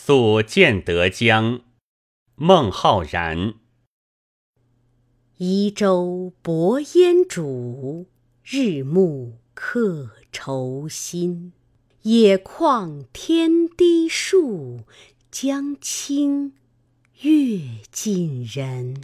宿建德江，孟浩然。移舟泊烟渚，日暮客愁新。野旷天低树，江清月近人。